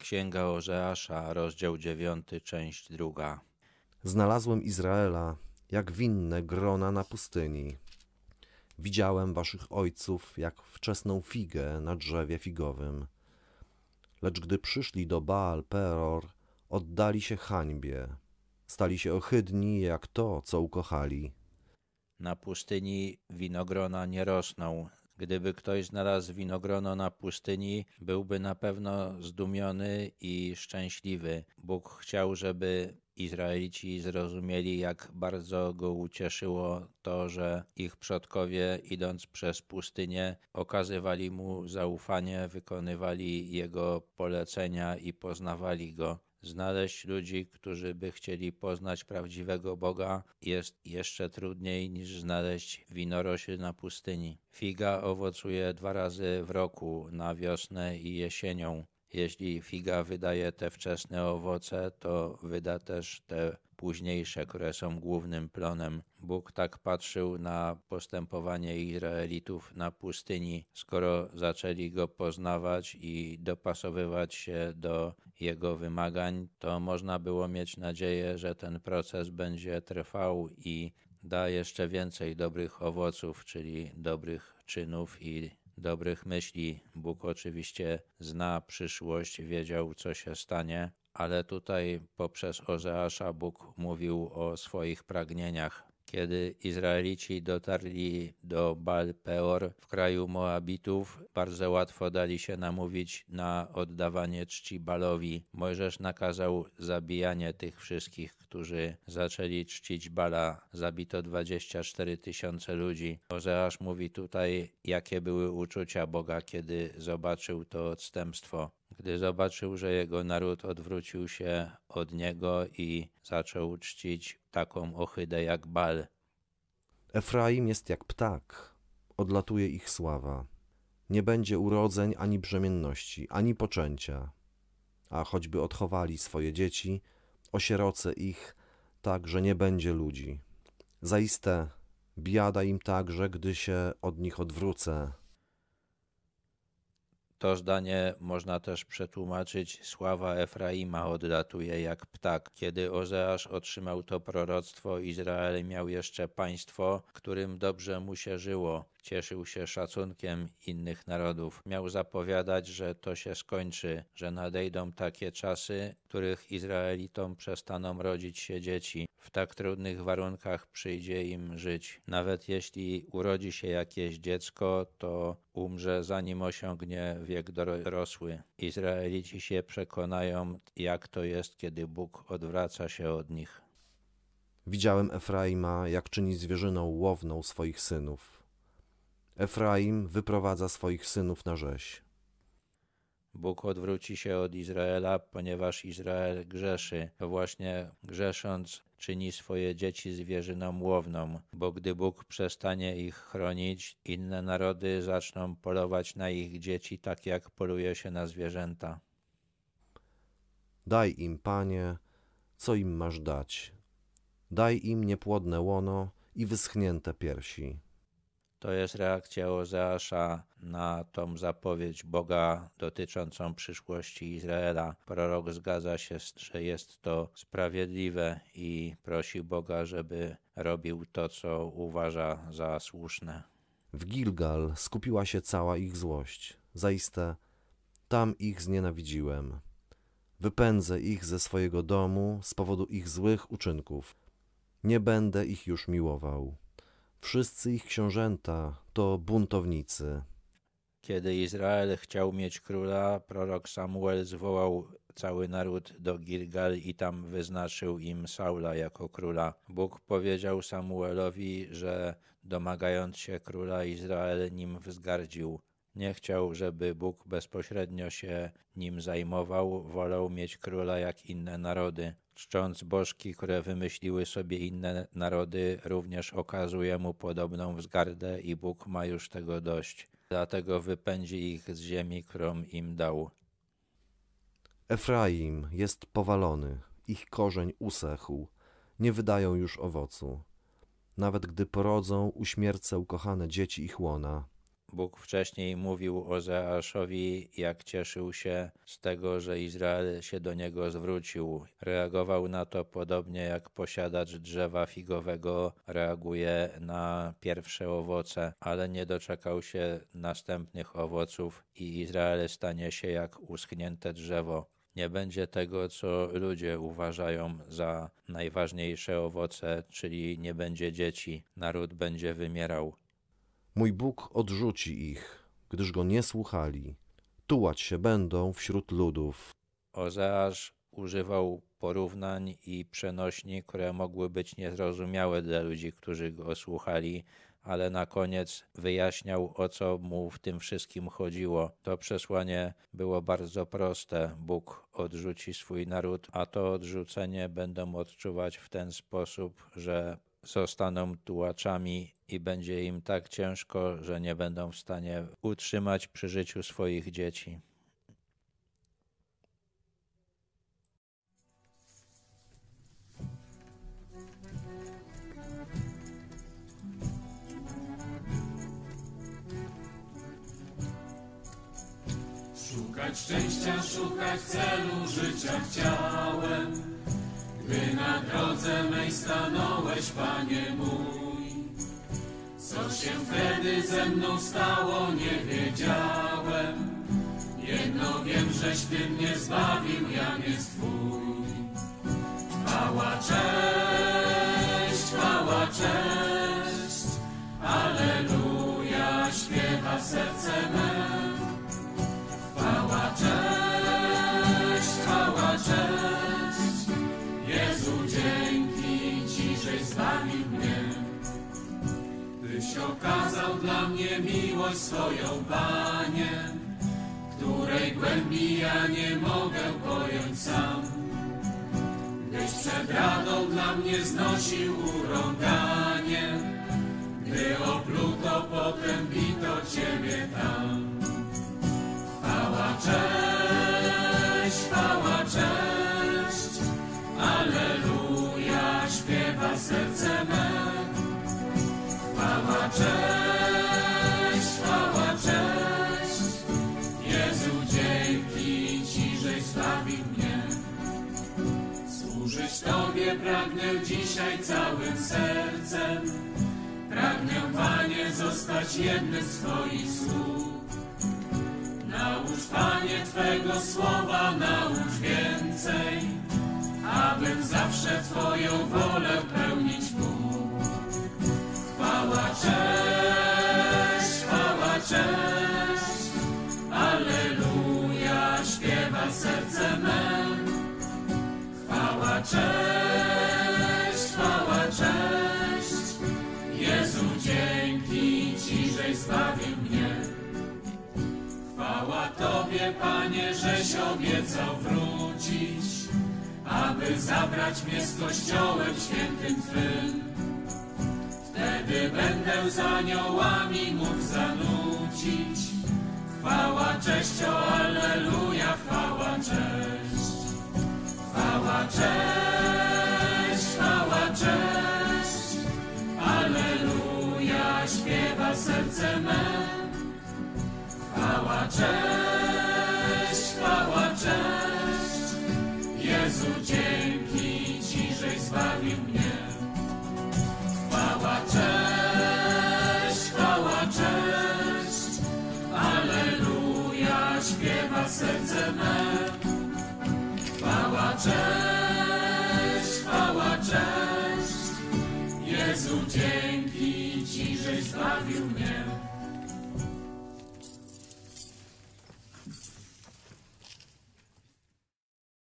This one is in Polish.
Księga Ozeasza, rozdział 9, część druga. Znalazłem Izraela jak winne grona na pustyni. Widziałem waszych ojców jak wczesną figę na drzewie figowym. Lecz gdy przyszli do Baal Peror, oddali się hańbie. Stali się ohydni jak to, co ukochali. Na pustyni winogrona nie rosną. Gdyby ktoś znalazł winogrono na pustyni, byłby na pewno zdumiony i szczęśliwy. Bóg chciał, żeby Izraelici zrozumieli, jak bardzo go ucieszyło to, że ich przodkowie, idąc przez pustynię, okazywali mu zaufanie, wykonywali jego polecenia i poznawali go. Znaleźć ludzi, którzy by chcieli poznać prawdziwego Boga, jest jeszcze trudniej niż znaleźć winorośl na pustyni. Figa owocuje dwa razy w roku, na wiosnę i jesienią. Jeśli figa wydaje te wczesne owoce, to wyda też te późniejsze, które są głównym plonem. Bóg tak patrzył na postępowanie Izraelitów na pustyni, skoro zaczęli go poznawać i dopasowywać się do jego wymagań, to można było mieć nadzieję, że ten proces będzie trwał i da jeszcze więcej dobrych owoców, czyli dobrych czynów i dobrych myśli. Bóg oczywiście zna przyszłość, wiedział, co się stanie, ale tutaj poprzez Ozeasza Bóg mówił o swoich pragnieniach. Kiedy Izraelici dotarli do Baal Peor w kraju Moabitów, bardzo łatwo dali się namówić na oddawanie czci Balowi. Mojżesz nakazał zabijanie tych wszystkich, którzy zaczęli czcić Bala. Zabito 24 tysiące ludzi. Ozeasz mówi tutaj, jakie były uczucia Boga, kiedy zobaczył to odstępstwo gdy zobaczył, że jego naród odwrócił się od niego i zaczął czcić taką ohydę jak Bal. Efraim jest jak ptak, odlatuje ich sława. Nie będzie urodzeń ani brzemienności, ani poczęcia. A choćby odchowali swoje dzieci, osierocę ich tak, że nie będzie ludzi. Zaiste biada im także, gdy się od nich odwrócę, to zdanie można też przetłumaczyć sława Efraima odlatuje jak ptak. Kiedy Ozeasz otrzymał to proroctwo, Izrael miał jeszcze państwo, którym dobrze mu się żyło. Cieszył się szacunkiem innych narodów. Miał zapowiadać, że to się skończy, że nadejdą takie czasy, których Izraelitom przestaną rodzić się dzieci. W tak trudnych warunkach przyjdzie im żyć. Nawet jeśli urodzi się jakieś dziecko, to umrze zanim osiągnie wiek dorosły. Izraelici się przekonają, jak to jest, kiedy Bóg odwraca się od nich. Widziałem Efraima, jak czyni zwierzyną łowną swoich synów Efraim wyprowadza swoich synów na rzeź. Bóg odwróci się od Izraela, ponieważ Izrael grzeszy. Właśnie grzesząc czyni swoje dzieci zwierzyną łowną, bo gdy Bóg przestanie ich chronić, inne narody zaczną polować na ich dzieci tak jak poluje się na zwierzęta. Daj im, Panie, co im masz dać. Daj im niepłodne łono i wyschnięte piersi. To jest reakcja Ozeasza na tą zapowiedź Boga dotyczącą przyszłości Izraela. Prorok zgadza się, że jest to sprawiedliwe i prosi Boga, żeby robił to, co uważa za słuszne. W Gilgal skupiła się cała ich złość. Zaiste, tam ich znienawidziłem. Wypędzę ich ze swojego domu z powodu ich złych uczynków. Nie będę ich już miłował. Wszyscy ich książęta to buntownicy. Kiedy Izrael chciał mieć króla, prorok Samuel zwołał cały naród do Gilgal i tam wyznaczył im Saula jako króla. Bóg powiedział Samuelowi, że domagając się króla, Izrael nim wzgardził. Nie chciał, żeby Bóg bezpośrednio się nim zajmował, wolał mieć króla jak inne narody. Czcząc bożki, które wymyśliły sobie inne narody, również okazuje mu podobną wzgardę i Bóg ma już tego dość. Dlatego wypędzi ich z ziemi, którą im dał. Efraim jest powalony, ich korzeń usechł, nie wydają już owocu. Nawet gdy porodzą, uśmiercę ukochane dzieci ich łona. Bóg wcześniej mówił Ozeaszowi, jak cieszył się z tego, że Izrael się do niego zwrócił. Reagował na to podobnie jak posiadacz drzewa figowego reaguje na pierwsze owoce, ale nie doczekał się następnych owoców i Izrael stanie się jak uschnięte drzewo. Nie będzie tego, co ludzie uważają za najważniejsze owoce, czyli nie będzie dzieci. Naród będzie wymierał. Mój Bóg odrzuci ich, gdyż go nie słuchali. Tułać się będą wśród ludów. Ozeasz używał porównań i przenośni, które mogły być niezrozumiałe dla ludzi, którzy go słuchali, ale na koniec wyjaśniał, o co mu w tym wszystkim chodziło. To przesłanie było bardzo proste. Bóg odrzuci swój naród, a to odrzucenie będą odczuwać w ten sposób, że zostaną tułaczami i będzie im tak ciężko, że nie będą w stanie utrzymać przy życiu swoich dzieci. Szukać szczęścia, szukać celu życia chciałem, gdy na drodze mej stanąłeś, Panie mój. Co się wtedy ze mną stało, nie wiedziałem. Jedno wiem, żeś Ty mnie zbawił, Jan jest Twój. Chwała, cześć, chwała, cześć, Aleluja, śpiewa serce okazał dla mnie miłość swoją, Panie, której głębi ja nie mogę pojąć sam. Gdyś przed radą dla mnie znosił urąganie, gdy opluto, potem bito Ciebie tam. Chwała, cześć, Służyć Tobie pragnę dzisiaj całym sercem, pragnę, Panie, zostać jednym z Twoich sług. Naucz, Panie, Twego słowa, naucz więcej, abym zawsze Twoją wolę cześć, chwała, cześć, Jezu, dzięki Ci, żeś zbawił mnie. Chwała Tobie, Panie, żeś obiecał wrócić, aby zabrać mnie z Kościołem świętym Twym. Wtedy będę z aniołami mógł zanucić. Chwała, cześć, o Alleluja, chwała, cześć. Serce me. Chwała, cześć, chwała, cześć. Jezu, dzięki Ci, żeś zbawił mnie. Chwała, cześć, chwała, cześć. Aleluja, śpiewa serce me. Chwała, cześć, chwała, cześć. Jezu, dzięki Ci, żeś zbawił mnie.